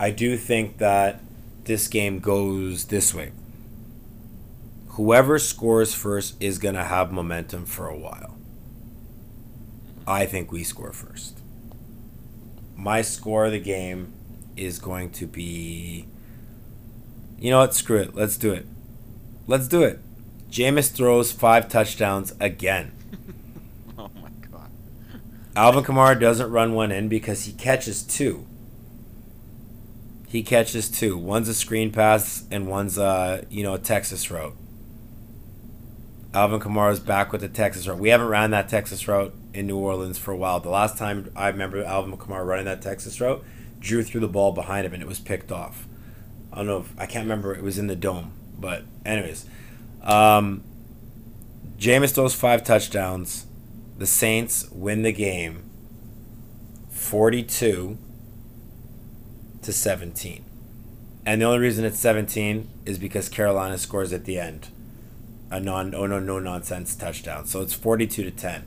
I do think that this game goes this way. Whoever scores first is going to have momentum for a while. I think we score first. My score of the game is going to be. You know what? Screw it. Let's do it. Let's do it. Jameis throws five touchdowns again. oh my god. Alvin Kamara doesn't run one in because he catches two. He catches two. One's a screen pass and one's a you know a Texas route. Alvin Kamara's back with the Texas route. We haven't ran that Texas route in New Orleans for a while. The last time I remember Alvin Kamara running that Texas route, Drew threw the ball behind him and it was picked off. I don't know if I can't remember. It was in the dome, but anyways, um, Jameis throws five touchdowns. The Saints win the game, forty-two to seventeen, and the only reason it's seventeen is because Carolina scores at the end, a non oh no no nonsense touchdown. So it's forty-two to ten.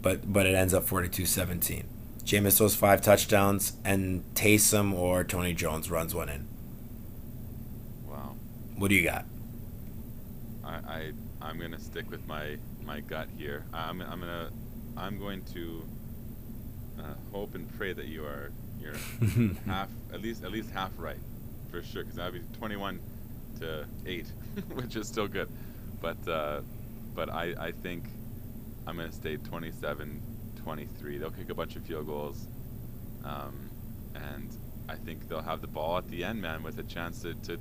But but it ends up 42-17. Jameis throws five touchdowns, and Taysom or Tony Jones runs one in. Wow. What do you got? I, I I'm gonna stick with my my gut here. I'm I'm gonna I'm going to uh, hope and pray that you are you're half at least at least half right for sure because that'd be 21 to eight, which is still good. But uh, but I I think I'm gonna stay 27 23. They'll kick a bunch of field goals. Um, and I think they'll have the ball at the end, man, with a chance to, to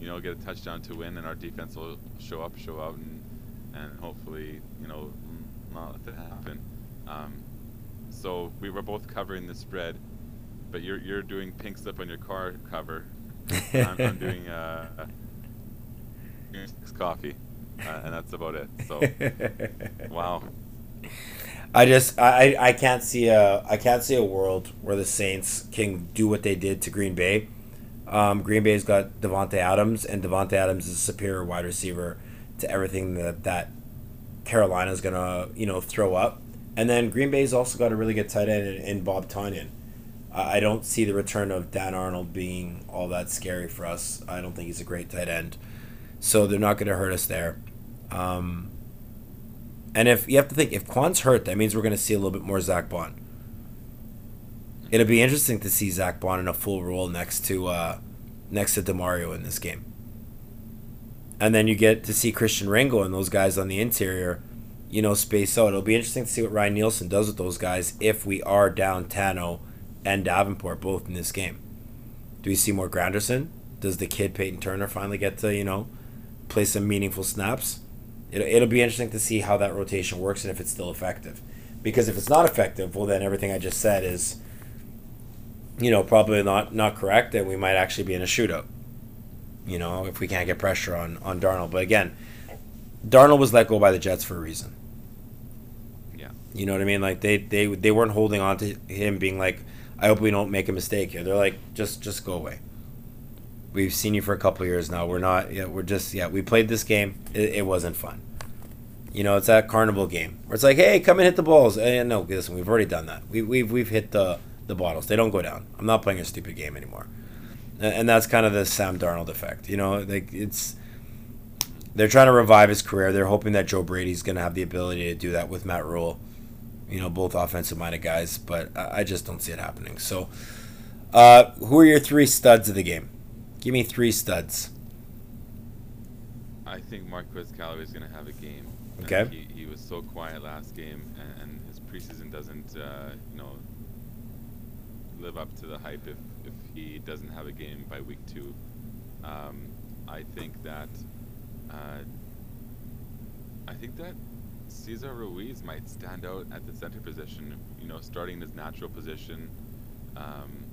you know, get a touchdown to win, and our defense will show up, show out, and, and hopefully, you know, not let that happen. Um, so we were both covering the spread, but you're, you're doing pink slip on your car cover. I'm, I'm doing uh, coffee, uh, and that's about it. So, wow. I just I, I can't see a I can't see a world where the Saints can do what they did to Green Bay. Um, Green Bay's got Davante Adams, and Davante Adams is a superior wide receiver to everything that that Carolina's gonna you know throw up. And then Green Bay's also got a really good tight end in, in Bob Tonyan. I, don't see the return of Dan Arnold being all that scary for us. I don't think he's a great tight end, so they're not going to hurt us there. Um, and if you have to think, if Quan's hurt, that means we're going to see a little bit more Zach Baun. It'll be interesting to see Zach Baun in a full role next to uh, next to Demario in this game. And then you get to see Christian Ringo and those guys on the interior, you know, space out. It'll be interesting to see what Ryan Nielsen does with those guys if we are down Tanoh and Davenport both in this game. Do we see more Granderson? Does the kid Payton Turner finally get to, you know, play some meaningful snaps? It, it'll be interesting to see how that rotation works and if it's still effective. Because if it's not effective, well, then everything I just said is, you know, probably not not correct, and we might actually be in a shootout. You know, if we can't get pressure on on Darnold. But again, Darnold was let go by the Jets for a reason. Yeah. You know what I mean? Like they they they weren't holding on to him, being like, "I hope we don't make a mistake here." They're like, "Just just go away." We've seen you for a couple years now. We're not. Yeah, we're just. Yeah, we played this game. It, it wasn't fun. You know, it's that carnival game where it's like, hey, come and hit the balls. And no, listen, we've already done that. We, we've we've hit the the bottles. They don't go down. I'm not playing a stupid game anymore. And, and that's kind of the Sam Darnold effect. You know, like it's they're trying to revive his career. They're hoping that Joe Brady's going to have the ability to do that with Matt Rhule. You know, both offensive minded guys, but I, I just don't see it happening. So, uh, who are your three studs of the game? Give me three studs. I think Marquez Callaway is going to have a game. Okay. He, he was so quiet last game, and, and his preseason doesn't, uh, you know, live up to the hype if, if he doesn't have a game by week two. Um, I think that uh, I think that Cesar Ruiz might stand out at the center position. You know, starting in his natural position. Um,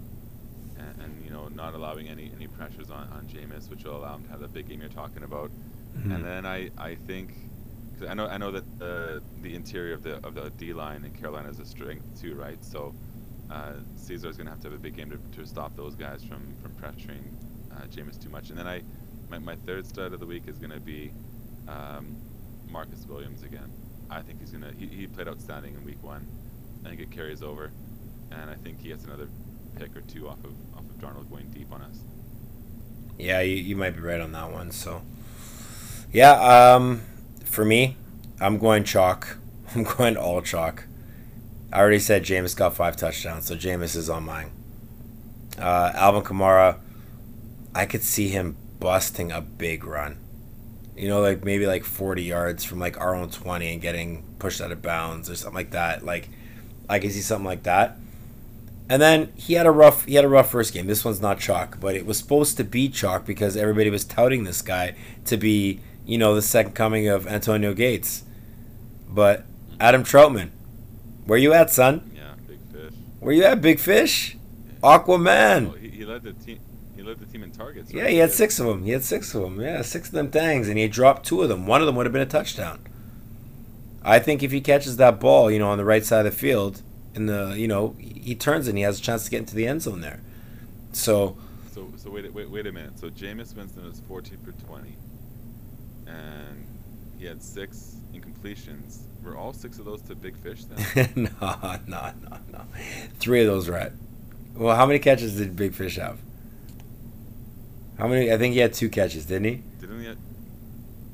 and, and, you know not allowing any any pressures on on Jameis, which will allow him to have the big game you're talking about. Mm-hmm. And then I I think cause I know I know that the the interior of the of the D line in Carolina is a strength too, right? So uh, Cesar is going to have to have a big game to, to stop those guys from from pressuring uh, Jameis too much. And then I my my third stud of the week is going to be um, Marcus Williams again. I think he's gonna he, he played outstanding in week one. I think it carries over, and I think he has another pick or two off of off of Darnold going deep on us. Yeah, you, you might be right on that one. So, yeah, um, for me, I'm going chalk. I'm going all chalk. I already said Jameis got five touchdowns, so Jameis is on mine. Uh, Alvin Kamara, I could see him busting a big run. You know, like maybe like 40 yards from like our own 20 and getting pushed out of bounds or something like that. Like, I can see something like that. And then he had a rough he had a rough first game. This one's not chalk, but it was supposed to be chalk because everybody was touting this guy to be, you know, the second coming of Antonio Gates. But Adam Trautman, where you at, son? Yeah, big fish. Where you at, big fish? Aquaman. Oh, he, he led the team. He led the team in targets. Yeah, he had six of them. He had six of them. Yeah, six of them tangs, and he dropped two of them. One of them would have been a touchdown. I think if he catches that ball, you know, on the right side of the field, in the, you know, he turns and he has a chance to get into the end zone there. So, So so wait wait wait a minute. So Jameis Winston was 14 for 20, and he had six incompletions. Were all six of those to big fish then? no, no, no, no. Three of those right. Well, how many catches did Big Fish have? How many? I think he had two catches, didn't he? Didn't he? Have,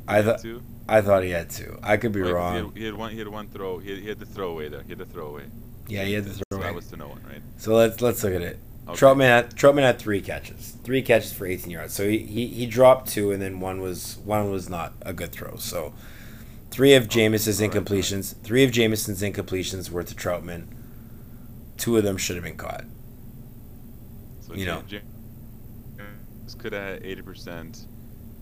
I thought two. I thought he had two. I could be 'cause wrong. He had, he had one. He had one throw. He had, he had the throwaway there. He had the throwaway. yeah, he had the So throw that was to no one, right? So let's let's look at it. Okay. Trautman had Trautman had three catches, three catches for 18 yards. So he, he, he dropped two, and then one was one was not a good throw. So three of oh, Jameis's all right, all right. incompletions, three of Jameson's incompletions were to Trautman. Two of them should have been caught. So You know. James could have had 80 percent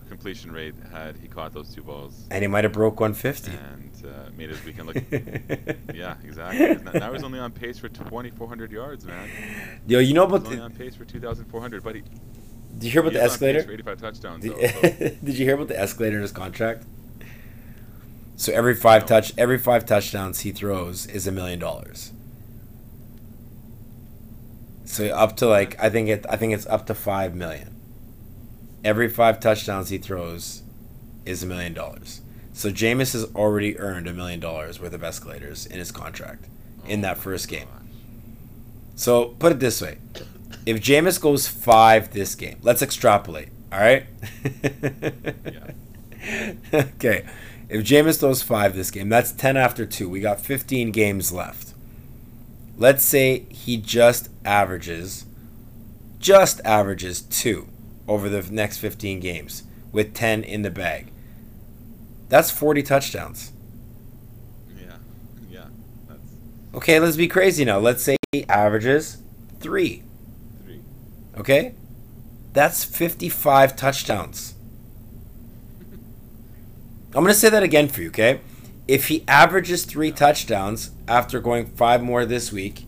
completion rate had he caught those two balls And he might have broke 150. and uh, made his weekend look. yeah, exactly. Now he's only on pace for 2,400 yards, man. Yo, you know He's about only the, on pace for 2,400, but he, Did you hear about he the is on pace escalator? for 85 touchdowns. Did, though, so- did you hear about the escalator in his contract? So every five touch, every five touchdowns he throws is a million dollars. So up to like I think it I think it's up to five million. Every five touchdowns he throws is a million dollars. So Jameis has already earned a million dollars worth of escalators in his contract in Oh that first game. So put it this way: if Jameis goes five this game, let's extrapolate. All right. okay. If Jameis throws five this game, that's ten after two. We got fifteen games left. Let's say he just averages, just averages two over the next fifteen games with ten in the bag. That's forty touchdowns. Yeah, yeah, that's Okay, let's be crazy now. Let's say he averages three. three. Okay? That's 55 touchdowns. I'm going to say that again for you, okay? If he averages three touchdowns after going five more this week,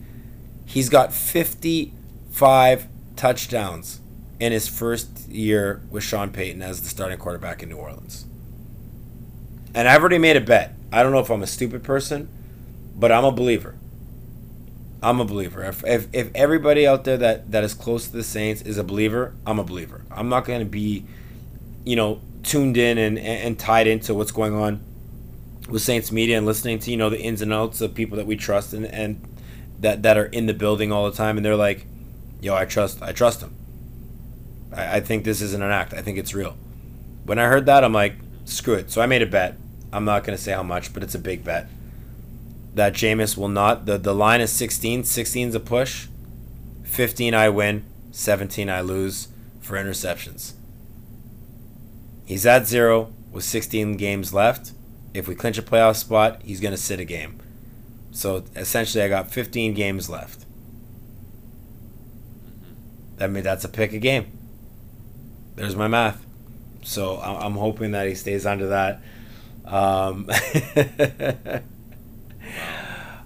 he's got 55 touchdowns in his first year with Sean Payton as the starting quarterback in New Orleans. And I've already made a bet. I don't know if I'm a stupid person, but I'm a believer. I'm a believer. If, if, if everybody out there that, that is close to the Saints is a believer, I'm a believer. I'm not going to be, you know, tuned in and, and tied into what's going on with Saints media and listening to, you know, the ins and outs of people that we trust and, and that, that are in the building all the time. And they're like, yo, I trust, I trust him. I, I think this isn't an act. I think it's real. When I heard that, I'm like, screw it. So I made a bet. I'm not going to say how much, but it's a big bet that Jameis will not. The, the line is 16. 16 is a push. 15 I win. 17 I lose for interceptions. He's at zero with 16 games left. If we clinch a playoff spot, he's going to sit a game. So essentially, I got 15 games left. Mm-hmm. I mean, that's a pick a game. There's my math. So I- I'm hoping that he stays under that. Um, uh,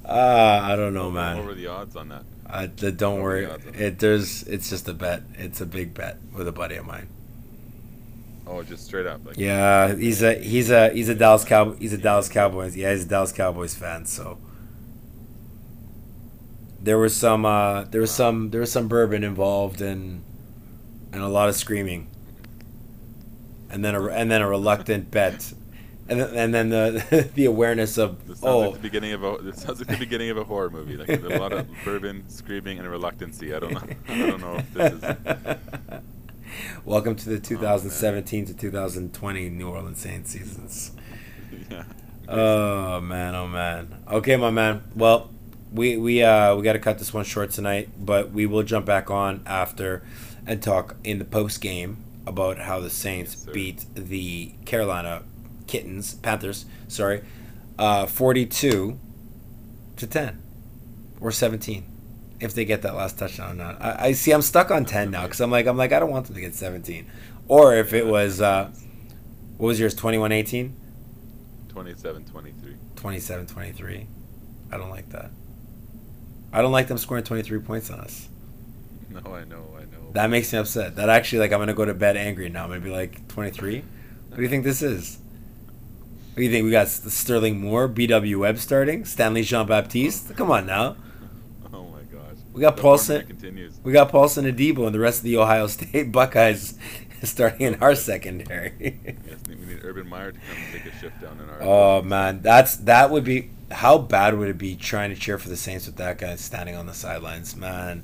I don't know, man. What were the odds on that? I, the, don't worry. the? It there's it's just a bet. It's a big bet with a buddy of mine. Oh, just straight up. Like, Yeah, he's a he's a he's a Dallas Cow he's a Dallas Cowboys. Yeah, he's a Dallas Cowboys fan. So there was some uh, there was some there was some bourbon involved and and a lot of screaming. And then a and then a reluctant bet and then, and then the the awareness of This sounds oh like the beginning of a this sounds like the beginning of a horror movie. Like a lot of bourbon, screaming, and reluctancy. I don't know. I don't know if this is. Welcome to the 2017 to 2020 New Orleans Saints seasons. Yeah. Oh man, oh man. Okay, my man. Well, we we uh we got to cut this one short tonight, but we will jump back on after and talk in the post game about how the Saints Yes, beat the Carolina Kittens Panthers. Sorry, uh, 42 to 10 or 17 if they get that last touchdown or not. I, I see. I'm stuck on 10 now because I'm like I'm like I don't want them to get 17, or if it was uh, what was yours 21 18. 27 23. 27 23. I don't like that. I don't like them scoring 23 points on us. No, I know, I know. That makes me upset. That actually, like, I'm going to go to bed angry now. I'm to be like, 23? What do you think this is? What do you think? We got Sterling Moore, BW Webb starting, Stanley Jean Baptiste. Come on now. oh my gosh. We got The Paulson- continues. We got Paulson Adebo and the rest of the Ohio State Buckeyes starting in our secondary. Yes, we need Urban Meyer to come and take a shift down in our. oh man, that's that would be how bad would it be trying to cheer for the Saints with that guy standing on the sidelines, man?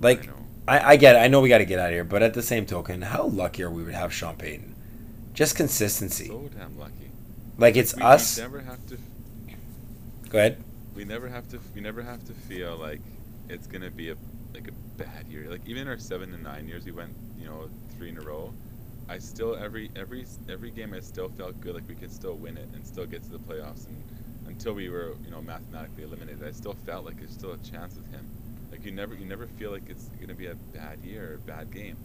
Like-. I, I get it. I know we got to get out of here, but at the same token, how lucky are we to have Sean Payton? Just consistency. so damn lucky. Like it's we, us. We never have to. Go ahead. We never have to. We never have to feel like it's gonna be a like a bad year. Like even our seven and nine years, we went you know three in a row. I still every every every game I still felt good like we could still win it and still get to the playoffs and until we were you know mathematically eliminated I still felt like there's still a chance with him you never you never feel like it's gonna be a bad year or a bad game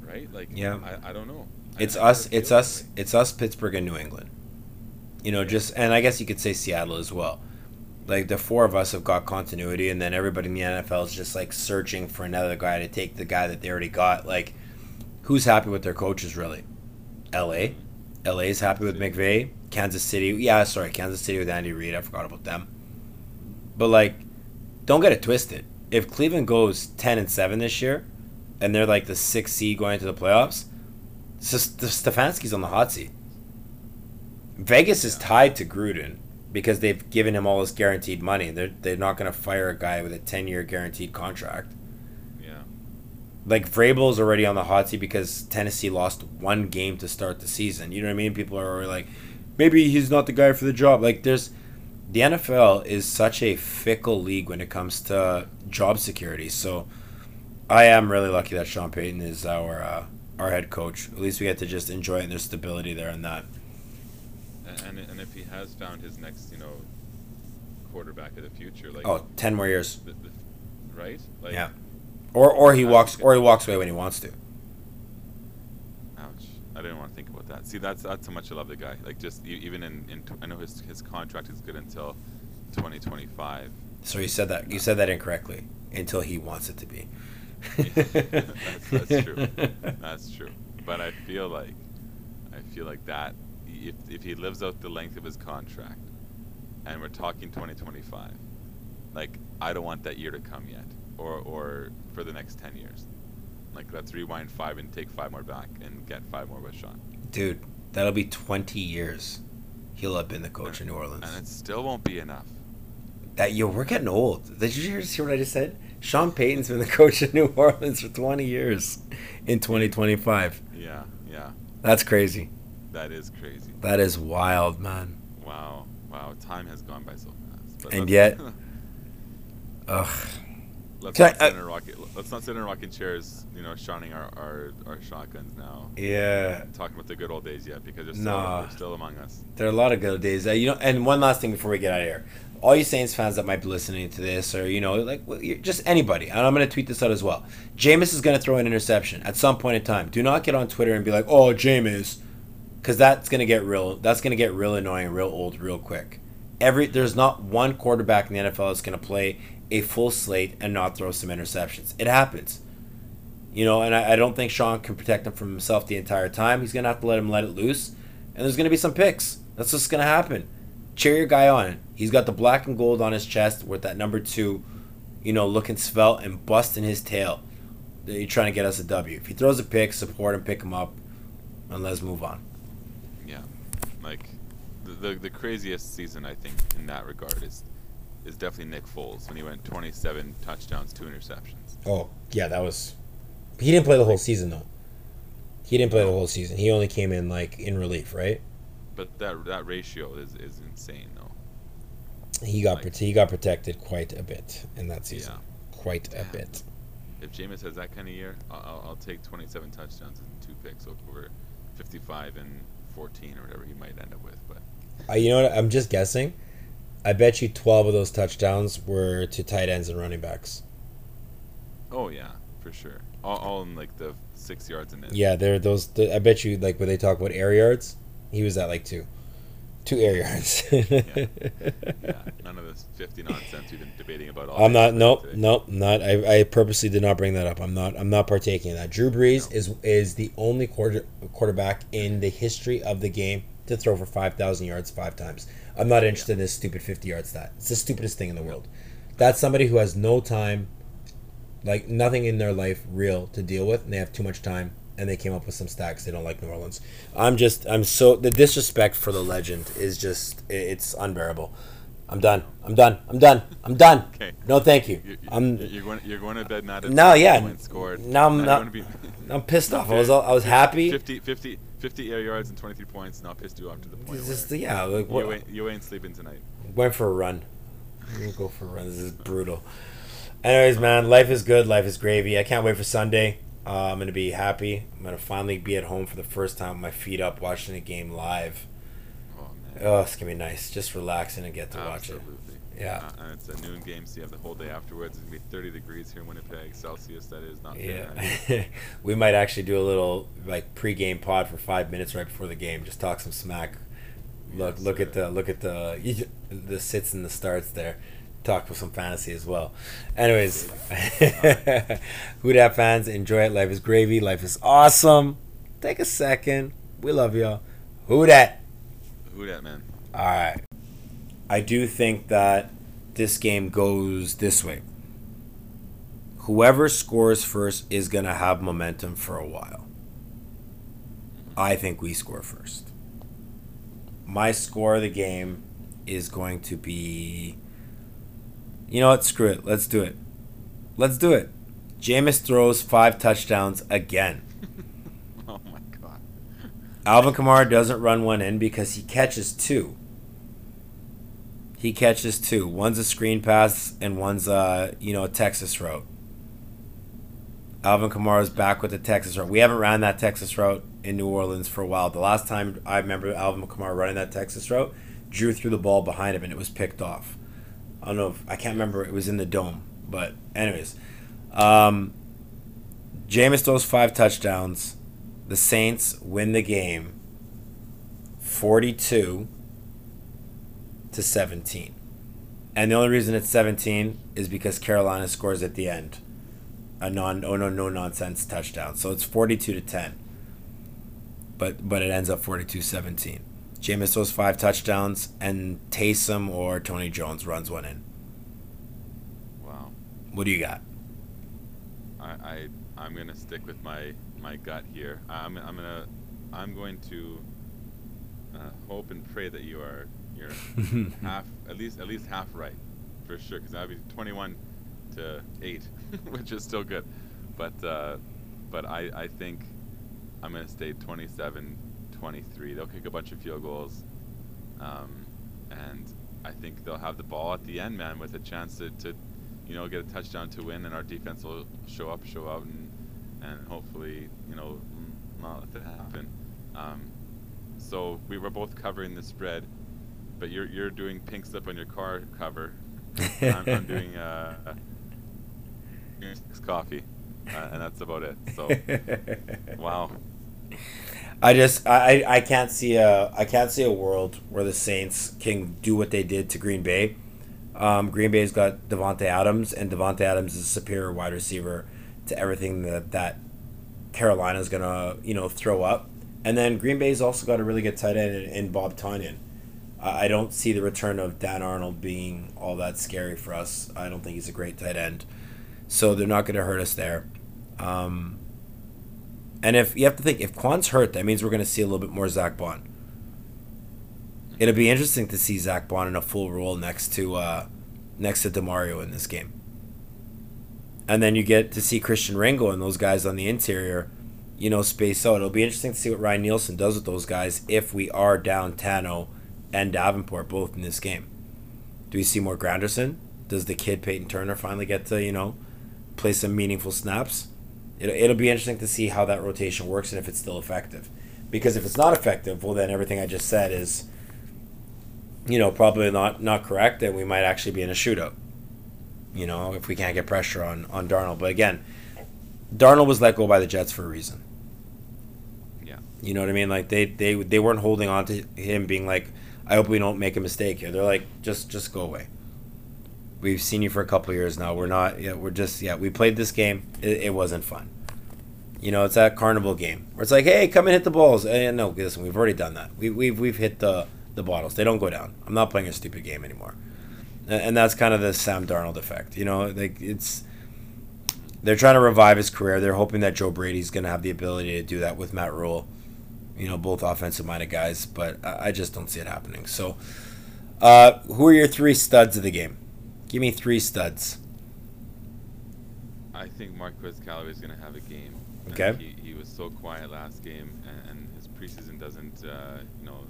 right like Yeah. I, I don't know It's I us. feel It's us. It's us. Pittsburgh and New England. You know, just and I guess you could say Seattle as well. Like the four of us have got continuity, and then everybody in the NFL is just like searching for another guy to take the guy that they already got. Like, who's happy with their coaches really? L.A. L.A. is happy with McVay. Kansas City, yeah, sorry, Kansas City with Andy Reid. I forgot about them. But like, don't get it twisted. If Cleveland goes ten and seven this year, and they're like the sixth seed going into the playoffs, Stefanski's on the hot seat. Vegas is tied to Gruden because they've given him all this guaranteed money. They're they're not going to fire a guy with a ten year guaranteed contract. yeah Like Vrabel's already on the hot seat because Tennessee lost one game to start the season. You know what I mean? People are already like, maybe he's not the guy for the job. Like there's, the NFL is such a fickle league when it comes to job security. So, I am really lucky that Sean Payton is our uh, our head coach. At least we get to just enjoy it and there's stability there and that. and, and if he has found his next you know quarterback of the future like Oh, 10 more years. the, the, right like Yeah. Or or he walks or he walks away when he wants to. Ouch! I didn't want to think about that. See, that's that's how much I love the guy. Like, just even in, in I know his his contract is good until 2025. So you said that you said that incorrectly until he wants it to be. that's, that's true. That's true. But I feel like, I feel like that if if he lives out the length of his contract, and we're talking 2025, like I don't want that year to come yet, or or for the next 10 years. Like let's rewind five and take five more back and get five more with Sean. Dude, that'll be 20 years. He'll have been the coach in New Orleans. And it still won't be enough. That yo, we're getting old. Did you hear what I just said? Sean Payton's been the coach in New Orleans for 20 years in 2025. Yeah, yeah. That's crazy. That is crazy. That is wild, man. Wow, wow. Time has gone by so fast. But And yet- Ugh. Let's Can not I- sit in a rocking. Let's not sit in rocking chairs. You know, shining our, our, our shotguns now. Yeah. Talking about the good old days yet because they're still, Nah. they're still among us. There are a lot of good old days. Uh, you know, and one last thing before we get out of here, all you Saints fans that might be listening to this, or you know, like you're- just anybody, and I'm going to tweet this out as well. Jameis is going to throw an interception at some point in time. Do not get on Twitter and be like, "Oh, Jameis," because that's going to get real. That's going to get real annoying, real old, real quick. Every there's not one quarterback in the NFL that's going to play a full slate and not throw some interceptions. It happens. You know, and I, I don't think Sean can protect him from himself the entire time. He's gonna have to let him let it loose, and there's gonna be some picks. That's what's gonna happen. Cheer your guy on. He's got the black and gold on his chest with that number two, you know, looking svelte and busting his tail. You're trying to get us a W. If he throws a pick, support him, pick him up, and let's move on. Yeah. Like the, the the craziest season I think in that regard is is definitely Nick Foles when he went 27 touchdowns, two interceptions. Oh yeah, that was. He didn't play the whole season though. He didn't play the whole season. He only came in like in relief, right? But that that ratio is, is insane though. He got Like- he got protected quite a bit in that season. Yeah. Quite a bit. If Jameis has that kind of year, I'll, I'll, I'll take 27 touchdowns and two picks over 55 and 14 or whatever he might end up with. But Uh, you know what? I'm just guessing. I bet you 12 of those touchdowns were to tight ends and running backs. oh yeah, for sure. All, all in like the six yards and in. Yeah, there those. The, I bet you like when they talk about air yards, he was at like two, two air yards. Yeah, none of this 50 nonsense we've been debating about all I'm not. Nope. today. Nope. Not. I, I purposely did not bring that up. I'm not. I'm not partaking in that. Drew Brees No. is is the only quarter quarterback in the history of the game to throw for five thousand yards five times. I'm not interested in this stupid fifty yard stat. It's the stupidest thing in the world. That's somebody who has no time, like nothing in their life real to deal with, and they have too much time. And they came up with some stacks. They don't like New Orleans. I'm just. I'm so. The disrespect for the legend is just. It's unbearable. I'm done. I'm done. I'm done. I'm done. Okay. No, thank you. You, you, I'm. you're going. You're going to bed not at No, yeah. scored. No, I'm Now not- be- I'm pissed off. I was. I was happy. 50, 50, 50 air yards and 23 points. Now pissed you off to the point It's where just, yeah, like you, ain't, you ain't sleeping tonight. went for a run. I'm gonna go for a run. This is brutal. Anyways, man, life is good. Life is gravy. I can't wait for Sunday. Uh, I'm gonna be happy. I'm gonna finally be at home for the first time with my feet up, watching a game live. Oh man. Oh, it's gonna be nice. Just relaxing and get to watch it. Yeah. Uh, and it's a noon game, so you have the whole day afterwards. It's gonna be 30 degrees here in Winnipeg, Celsius. That is not. Yeah, we might actually do a little like pre-game pod for five minutes right before the game. Just talk some smack. Look, Yes, look at the look at the the sits and the starts there. Talk with some fantasy as well. Anyways, who dat fans enjoy it. Life is gravy. Life is awesome. Take a second. We love y'all. Who dat? Who that man? All right. I do think that this game goes this way. Whoever scores first is going to have momentum for a while. I think we score first. My score of the game is going to be. You know what? Screw it. Let's do it. Let's do it. Jameis throws five touchdowns again. oh my god. Alvin Kamara doesn't run one in because he catches two. He catches two. One's a screen pass and one's a you know a Texas route. Alvin Kamara's back with the Texas route. We haven't ran that Texas route in New Orleans for a while. The last time I remember Alvin Kamara running that Texas route, Drew threw the ball behind him and it was picked off. I don't know if I can't remember. It was in the dome, but anyways, um, Jameis throws five touchdowns. The Saints win the game 42 to 17. And the only reason it's 17 is because Carolina scores at the end. A non oh no no nonsense touchdown. So it's 42 to 10. But but it ends up 42-17. Jameis throws five touchdowns and Taysom or Tony Jones runs one in. Wow. What do you got? I, I I'm gonna stick with my my gut here. I'm I'm gonna I'm going to uh, hope and pray that you are you're half at least at least half right for sure because that'd be 21 to eight, which is still good. But uh, but I I think I'm gonna stay 27 23. They'll kick a bunch of field goals, um, and I think they'll have the ball at the end, man, with a chance to, to you know, get a touchdown to win, and our defense will show up, show out, and and hopefully, you know, not let that happen. Um, so we were both covering the spread, but you're you're doing pink slip on your car cover. I'm, I'm doing uh, coffee, uh, and that's about it. So wow, I just I, I I can't see a I can't see a world where the Saints can do what they did to Green Bay. Um, Green Bay's got Davante Adams, and Davante Adams is a superior wide receiver to everything that that Carolina's gonna you know throw up. And then Green Bay's also got a really good tight end in, in Bob Tonyan. I don't see the return of Dan Arnold being all that scary for us. I don't think he's a great tight end, so they're not going to hurt us there. Um, and if you have to think, if Quan's hurt, that means we're going to see a little bit more Zach Baun. it'll be interesting to see Zach Baun in a full role next to uh, next to Demario in this game. And then you get to see Christian Ringo and those guys on the interior, you know, space out. It'll be interesting to see what Ryan Nielsen does with those guys if we are down Tanoh and Davenport both in this game. Do we see more Granderson? Does the kid Payton Turner finally get to, you know, play some meaningful snaps? It'll, it'll be interesting to see how that rotation works and if it's still effective. Because if it's not effective, well, then everything I just said is, you know, probably not, not correct, and we might actually be in a shootout. You know, if we can't get pressure on, on Darnold. But again, Darnold was let go by the Jets for a reason. Yeah. You know what I mean? Like they, they they weren't holding on to him being like, I hope we don't make a mistake here. They're like, just just go away. We've seen you for a couple years now. We're not. Yeah, we're just. Yeah, we played this game. It, it wasn't fun. You know, it's that carnival game where it's like, hey, come and hit the balls. And no, listen, we've already done that. We, we've we've hit the the bottles. They don't go down. I'm not playing a stupid game anymore. And, and that's kind of the Sam Darnold effect. You know, like it's they're trying to revive his career. They're hoping that Joe Brady's going to have the ability to do that with Matt Rhule. You know, both offensive minded guys, but I, I just don't see it happening. So, uh, who are your three studs of the game? Give me three studs. I think Marquez Callaway is going to have a game. Okay. He, he was so quiet last game, and, and his preseason doesn't, uh, you know,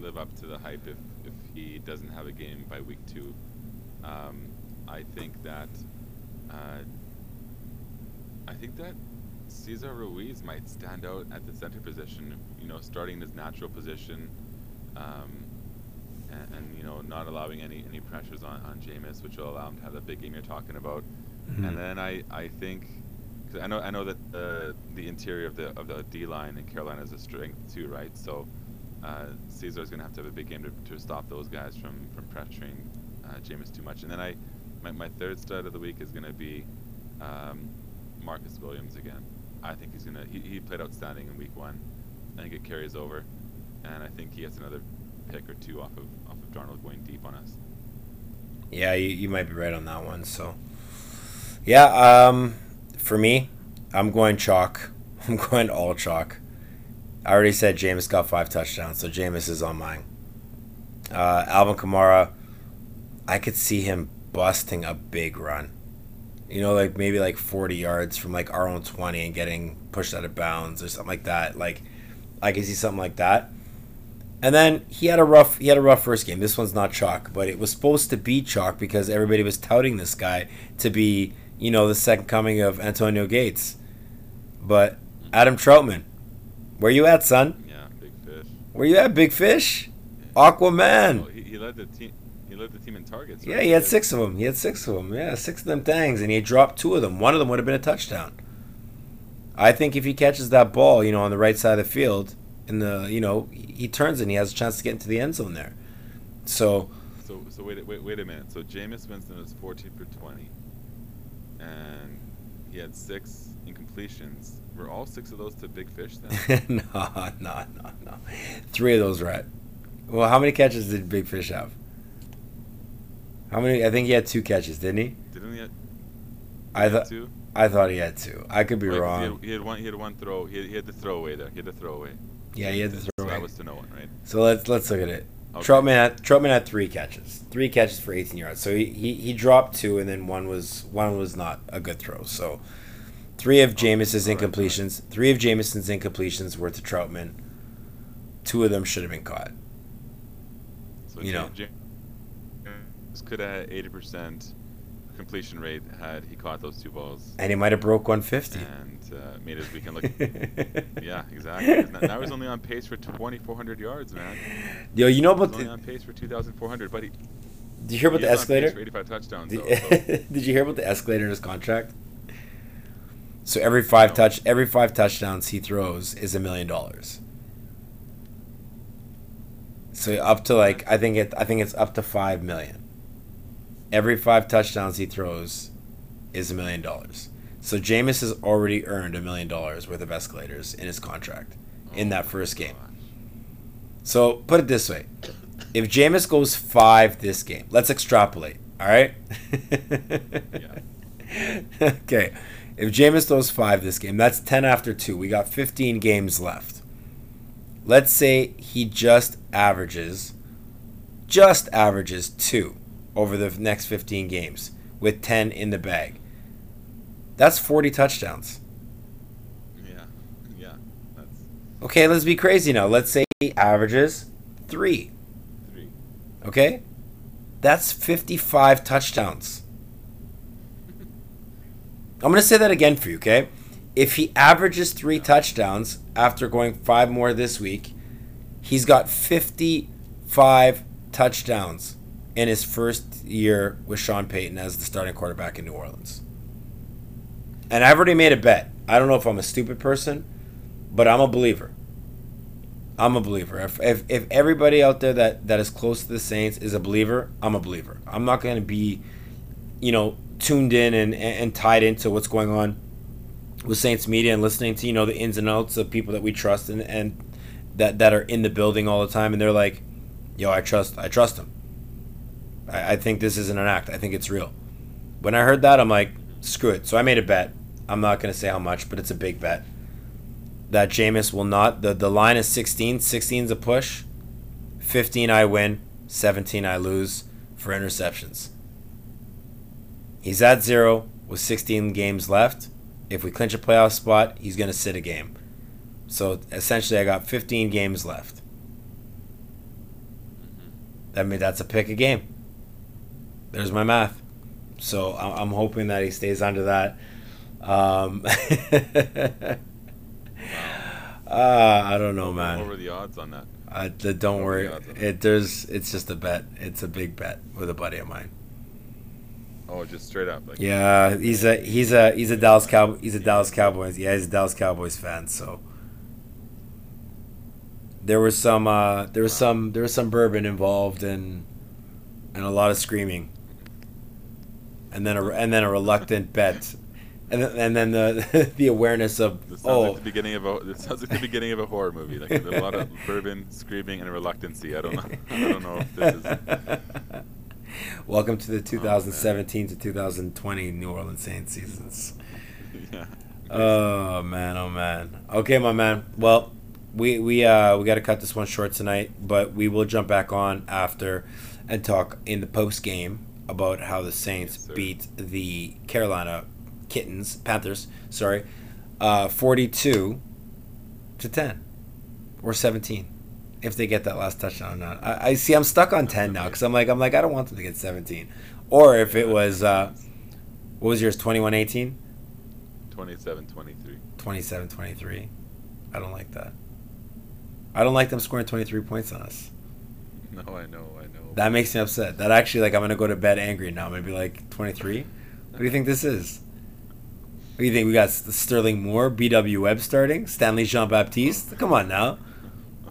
live up to the hype if, if he doesn't have a game by week two. Um, I think that uh, I think that Cesar Ruiz might stand out at the center position. You know, starting in his natural position, um, and, and, you know, not allowing any any pressures on on Jameis, which will allow him to have the big game you're talking about. Mm-hmm. And then I I think. Cause I know I know that uh, the interior of the of the D line in Carolina is a strength too, right? So uh, Cesar is going to have to have a big game to, to stop those guys from from pressuring uh, Jameis too much. And then I my, my third stud of the week is going to be um, Marcus Williams again. I think he's gonna. He, he played outstanding in week one. I think it carries over, and I think he has another pick or two off of off of Darnold going deep on us. Yeah, you, you might be right on that one. So, yeah, um, for me, I'm going chalk. I'm going all chalk. I already said Jameis got five touchdowns, so Jameis is on mine. Uh, Alvin Kamara, I could see him busting a big run. You know, like maybe like 40 yards from like our own 20 and getting pushed out of bounds or something like that. Like, I can see something like that. And then he had a rough he had a rough first game. This one's not chalk, but it was supposed to be chalk because everybody was touting this guy to be, you know, the second coming of Antonio Gates. But Adam Trautman, where you at, son? Yeah, big fish. Where you at, big fish? Aquaman. Oh, he, he led the team. Led the team in targets. Yeah, he had six of them. He had six of them. Yeah, six of them tangs, and he dropped two of them. One of them would have been a touchdown. I think if he catches that ball, you know, on the right side of the field, in the, you know, he turns and he has a chance to get into the end zone there. So, So so wait wait wait a minute. So Jameis Winston was 14 for 20, and he had six incompletions. Were all six of those to big fish then? no, no, no, no. Three of those right. Well, how many catches did Big Fish have? How many? I think he had two catches, didn't he? Didn't he? I thought. I thought he had two. I could be 'cause wrong. He had, he had one. He had one throw. He had, he had the throwaway there. He had the throwaway. yeah, he had the So throw that was to no one, right? So let's let's look at it. Okay. Trautman had Trautman had three catches, three catches for 18 yards. So he, he, he dropped two, and then one was one was not a good throw. So three of oh, Jameis's all right, all right. incompletions, three of Jameson's incompletions were to Trautman. Two of them should have been caught. So You know. Could have had 80 percent completion rate had he caught those two balls And he might have broke 150. and uh, made his weekend look. yeah, exactly. Now now he's only on pace for 2,400 yards, man. Yo, you know He's about only the, on pace for 2,400, but he, Did you hear about he the is on pace escalator? for 85 touchdowns. Did, though, so- did you hear about the escalator in his contract? So every five No. touch, every five touchdowns he throws is a million dollars. So up to like I think it I think it's up to five million. Every five touchdowns he throws is a million dollars. So Jameis has already earned a million dollars worth of escalators in his contract in Oh that first game. So put it this way: if Jameis goes five this game, let's extrapolate. All right. okay. If Jameis throws five this game, that's ten after two. We got fifteen games left. let's say he just averages, just averages two over the next 15 games with 10 in the bag. That's 40 touchdowns. Yeah, yeah, that's Okay, let's be crazy now. Let's say he averages three. three. Okay? That's 55 touchdowns. I'm going to say that again for you, okay? If he averages three touchdowns after going five more this week, he's got 55 touchdowns in his first year with Sean Payton as the starting quarterback in New Orleans. And I've already made a bet. I don't know if I'm a stupid person, but I'm a believer. I'm a believer. If, if, if everybody out there that, that is close to the Saints is a believer, I'm a believer. I'm not going to be, you know, tuned in and, and tied into what's going on with Saints media and listening to, you know, the ins and outs of people that we trust and, and that, that are in the building all the time. And they're like, yo, I trust, I trust him. I, I think this isn't an act. I think it's real. When I heard that, I'm like, screw it. So I made a bet. I'm not going to say how much, but it's a big bet that Jameis will not. The, the line is 16. 16 is a push. 15 I win. 17 I lose for interceptions. He's at zero with 16 games left. If we clinch a playoff spot, he's going to sit a game. So essentially, I got 15 games left. Mm-hmm. I mean, that's a pick a game. There's my math. So I- I'm hoping that he stays under that. Um, uh, I don't know, man. What were the odds on that? I, th- don't worry. the odds on that? It there's it's just a bet. It's a big bet with a buddy of mine. Oh, just straight up. Like, Yeah, he's a he's a he's a Dallas Cow he's a Dallas Cowboys. Yeah, he's a Dallas Cowboys fan. So there was some uh, there was some there was some bourbon involved and and a lot of screaming, and then a and then a reluctant bet, and then, and then the the awareness of This sounds oh like the beginning of a. This sounds like the beginning of a horror movie. Like a lot of bourbon, screaming, and reluctancy. I don't know. I don't know if this is. Welcome to the 2017 to 2020 New Orleans Saints seasons. Yeah. Oh man, oh man. Okay, my man. Well, we we uh we got to cut this one short tonight, but we will jump back on after and talk in the post game about how the Saints Yes, beat the Carolina Kittens Panthers. Sorry, uh, 42 to 10 or 17 if they get that last touchdown or not. I, I see. I'm stuck on 10 now because I'm like I'm like I don't want them to get 17, or if it was uh, what was yours 21 18. 27 23. 27 23. I don't like that. I don't like them scoring 23 points on us. No, I know, I know. That makes me upset. That actually, like, I'm going to go to bed angry now. I'm to be like, 23? What do you think this is? What do you think? We got Sterling Moore, B.W. Webb starting, Stanley Jean Baptiste? Come on now.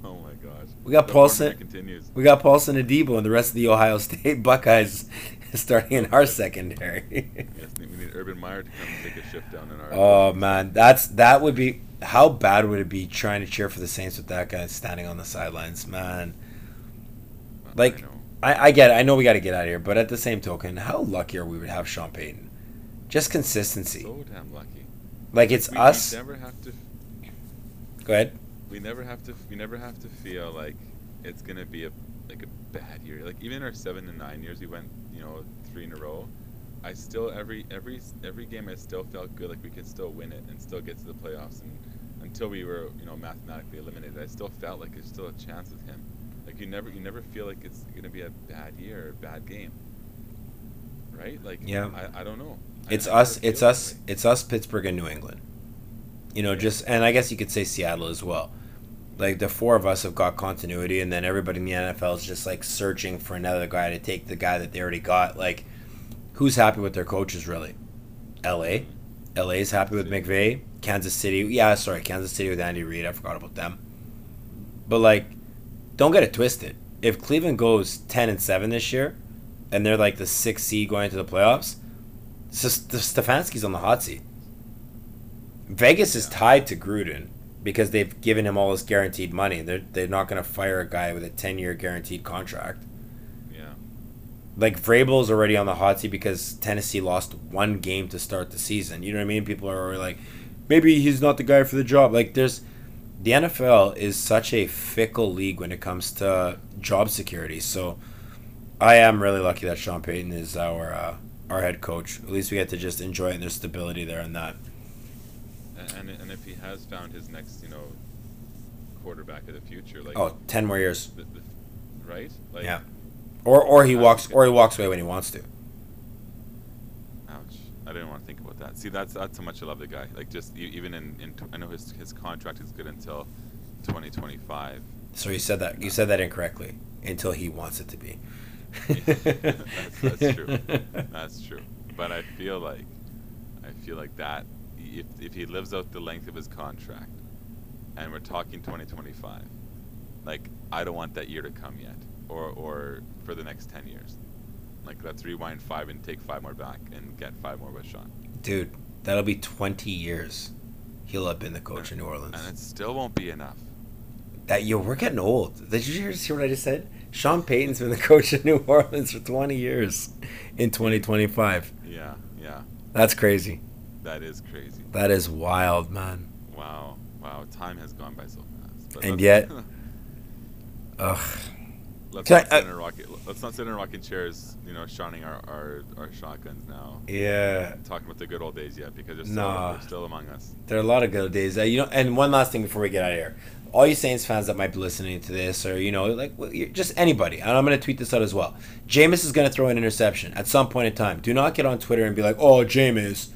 Oh my gosh. We got The Paulson- continues. We got Paulson Adebo and the rest of the Ohio State Buckeyes starting in our secondary. Yes, we need Urban Meyer to come and take a shift down in our. Oh man, that's that would be how bad would it be trying to cheer for the Saints with that guy standing on the sidelines, man? I like- know. I, I get it. I know we got to get out of here, but at the same token, how lucky are we to have Sean Payton? Just consistency. so damn lucky. like it's we, us. We never have to. Go ahead. We never have to. We never have to feel like it's gonna be a like a bad year. Like even our seven and nine years, we went you know three in a row. I still every every every game I still felt good like we could still win it and still get to the playoffs and until we were you know mathematically eliminated I still felt like there's still a chance with him you never you never feel like it's gonna be a bad year or a bad game right like Yeah. I, I don't know It's I us. feel It's us. way. It's us. Pittsburgh and New England. You know, just and I guess you could say Seattle as well. Like the four of us have got continuity, and then everybody in the NFL is just like searching for another guy to take the guy that they already got. Like, who's happy with their coaches really? L.A. L.A. is happy with McVay. Kansas City, yeah, sorry, Kansas City with Andy Reid. I forgot about them. But like, don't get it twisted. If Cleveland goes ten and seven this year, and they're like the sixth seed going into the playoffs, Stefanski's on the hot seat. Vegas is tied to Gruden because they've given him all this guaranteed money. They're they're not going to fire a guy with a ten year guaranteed contract. yeah Like Vrabel's already on the hot seat because Tennessee lost one game to start the season. You know what I mean? People are already like, maybe he's not the guy for the job. Like there's the NFL is such a fickle league when it comes to job security. So I am really lucky that Sean Payton is our uh, our head coach. At least we get to just enjoy it and there's stability there and that. And, and if he has found his next, you know, quarterback of the future, like oh, 10 more years. the, the, right? Like, Yeah. Or or he walks or he walks away when he wants to. Ouch! I didn't want to think about that. See, that's that's how much I love the guy. Like, just even in, in I know his his contract is good until 2025. So you said that you said that incorrectly until he wants it to be. that's, that's true. That's true. But I feel like, I feel like that if if he lives out the length of his contract, and we're talking 2025, like I don't want that year to come yet, or or for the next 10 years. Like let's rewind five and take five more back and get five more with Sean. Dude, that'll be 20 years. He'll have been the coach in New Orleans. And it still won't be enough. That yo, we're getting old. Did you hear what I just said? Sean Payton's been the coach in New Orleans for 20 years in 2025. Yeah, yeah. That's crazy. That is crazy. That is wild, man. Wow, wow. Time has gone by so fast. But And yet- Ugh. Let's Can not I- sit in a rocket. Let's not sit in rocking chairs. You know, shining our, our, our shotguns now. Yeah. Talking about the good old days yet because they're still, Nah. they're still among us. There are a lot of good old days. Uh, you know, and one last thing before we get out of here. All you Saints fans that might be listening to this, or you know, like you're- just anybody, and I'm going to tweet this out as well. Jameis is going to throw an interception at some point in time. Do not get on Twitter and be like, "Oh, Jameis,"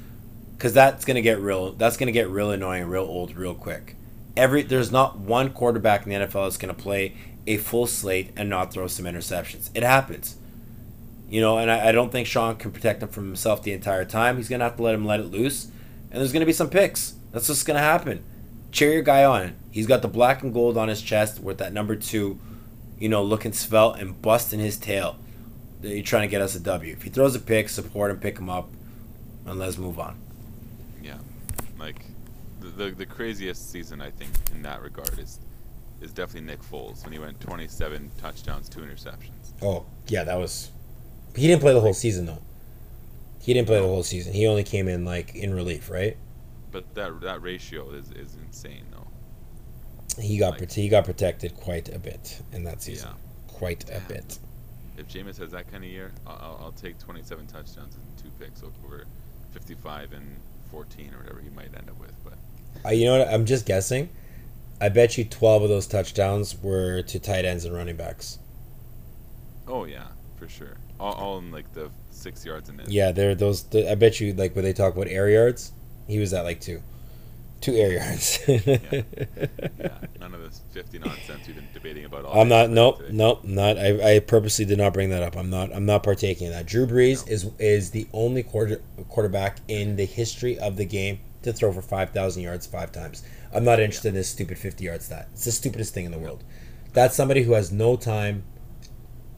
because that's going to get real. That's going to get real annoying, real old, real quick. Every there's not one quarterback in the NFL that's going to play a full slate and not throw some interceptions. It happens. You know, and I, I don't think Sean can protect him from himself the entire time. He's gonna have to let him let it loose, and there's gonna be some picks. That's what's gonna happen. Cheer your guy on. He's got the black and gold on his chest with that number two, you know, looking svelte and busting his tail. You're trying to get us a W. If he throws a pick, support him, pick him up, and let's move on. Yeah, like the, the the craziest season I think in that regard is is definitely Nick Foles when he went 27 touchdowns, two interceptions. Oh yeah, that was. He didn't play the whole season though. He didn't play the whole season. He only came in like in relief, right? But that that ratio is, is insane though. He got Like- he got protected quite a bit in that season. Yeah. Quite a bit. If Jameis has that kind of year, I'll, I'll, I'll take 27 touchdowns and two picks over 55 and 14 or whatever he might end up with. But Uh, you know what? I'm just guessing. I bet you 12 of those touchdowns were to tight ends and running backs. oh yeah, for sure. All, all in like the six yards and in. Yeah, they're those. The, I bet you like when they talk about air yards, he was at like two, two air yards. Yeah, none of this 50 nonsense we've been debating about all I'm not. Nope. today. Nope. Not. I, I purposely did not bring that up. I'm not. I'm not partaking in that. Drew Brees No. is is the only quarter, quarterback in the history of the game to throw for five thousand yards five times. I'm not interested in this stupid fifty yard stat. It's the stupidest thing in the world. That's somebody who has no time,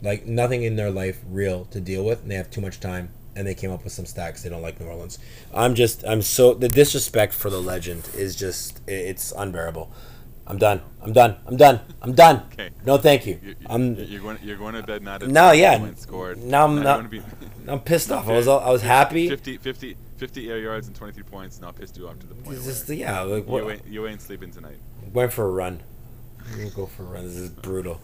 like nothing in their life real to deal with, and they have too much time, and they came up with some stacks they don't like New Orleans. I'm just. I'm so the disrespect for the legend is just. It's unbearable. I'm done. I'm done. I'm done. I'm done. Okay. No, thank you. You, you, I'm you're going. You're going to bed not at No, yeah. scored. No, I'm Now not- be- I'm pissed off. I was I was happy. 50, 50, 50 air yards and 23 points. Now pissed you off to the point It's where just, yeah, like you, ain't, you ain't sleeping tonight. went for a run. I'm gonna go for a run. This is brutal.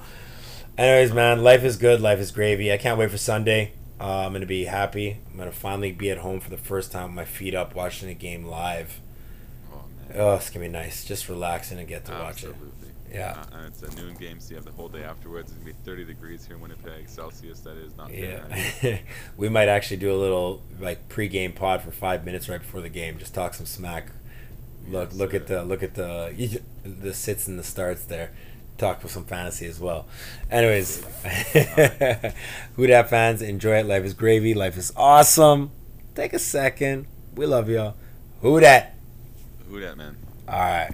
Anyways, man, life is good. Life is gravy. I can't wait for Sunday. Uh, I'm gonna be happy. I'm gonna finally be at home for the first time with my feet up, watching a game live. Oh man. Oh, it's gonna be nice. Just relaxing and get to watch it. Yeah. Uh, and it's a noon game, so you have the whole day afterwards. It's gonna be 30 degrees here in Winnipeg, Celsius. That is not. Yeah, we might actually do a little like pre-game pod for five minutes right before the game. Just talk some smack. Look, Yes, look at the look at the the sits and the starts there. Talk with some fantasy as well. Anyways, who dat fans enjoy it. Life is gravy. Life is awesome. Take a second. We love y'all. Who dat? Who that man? All right.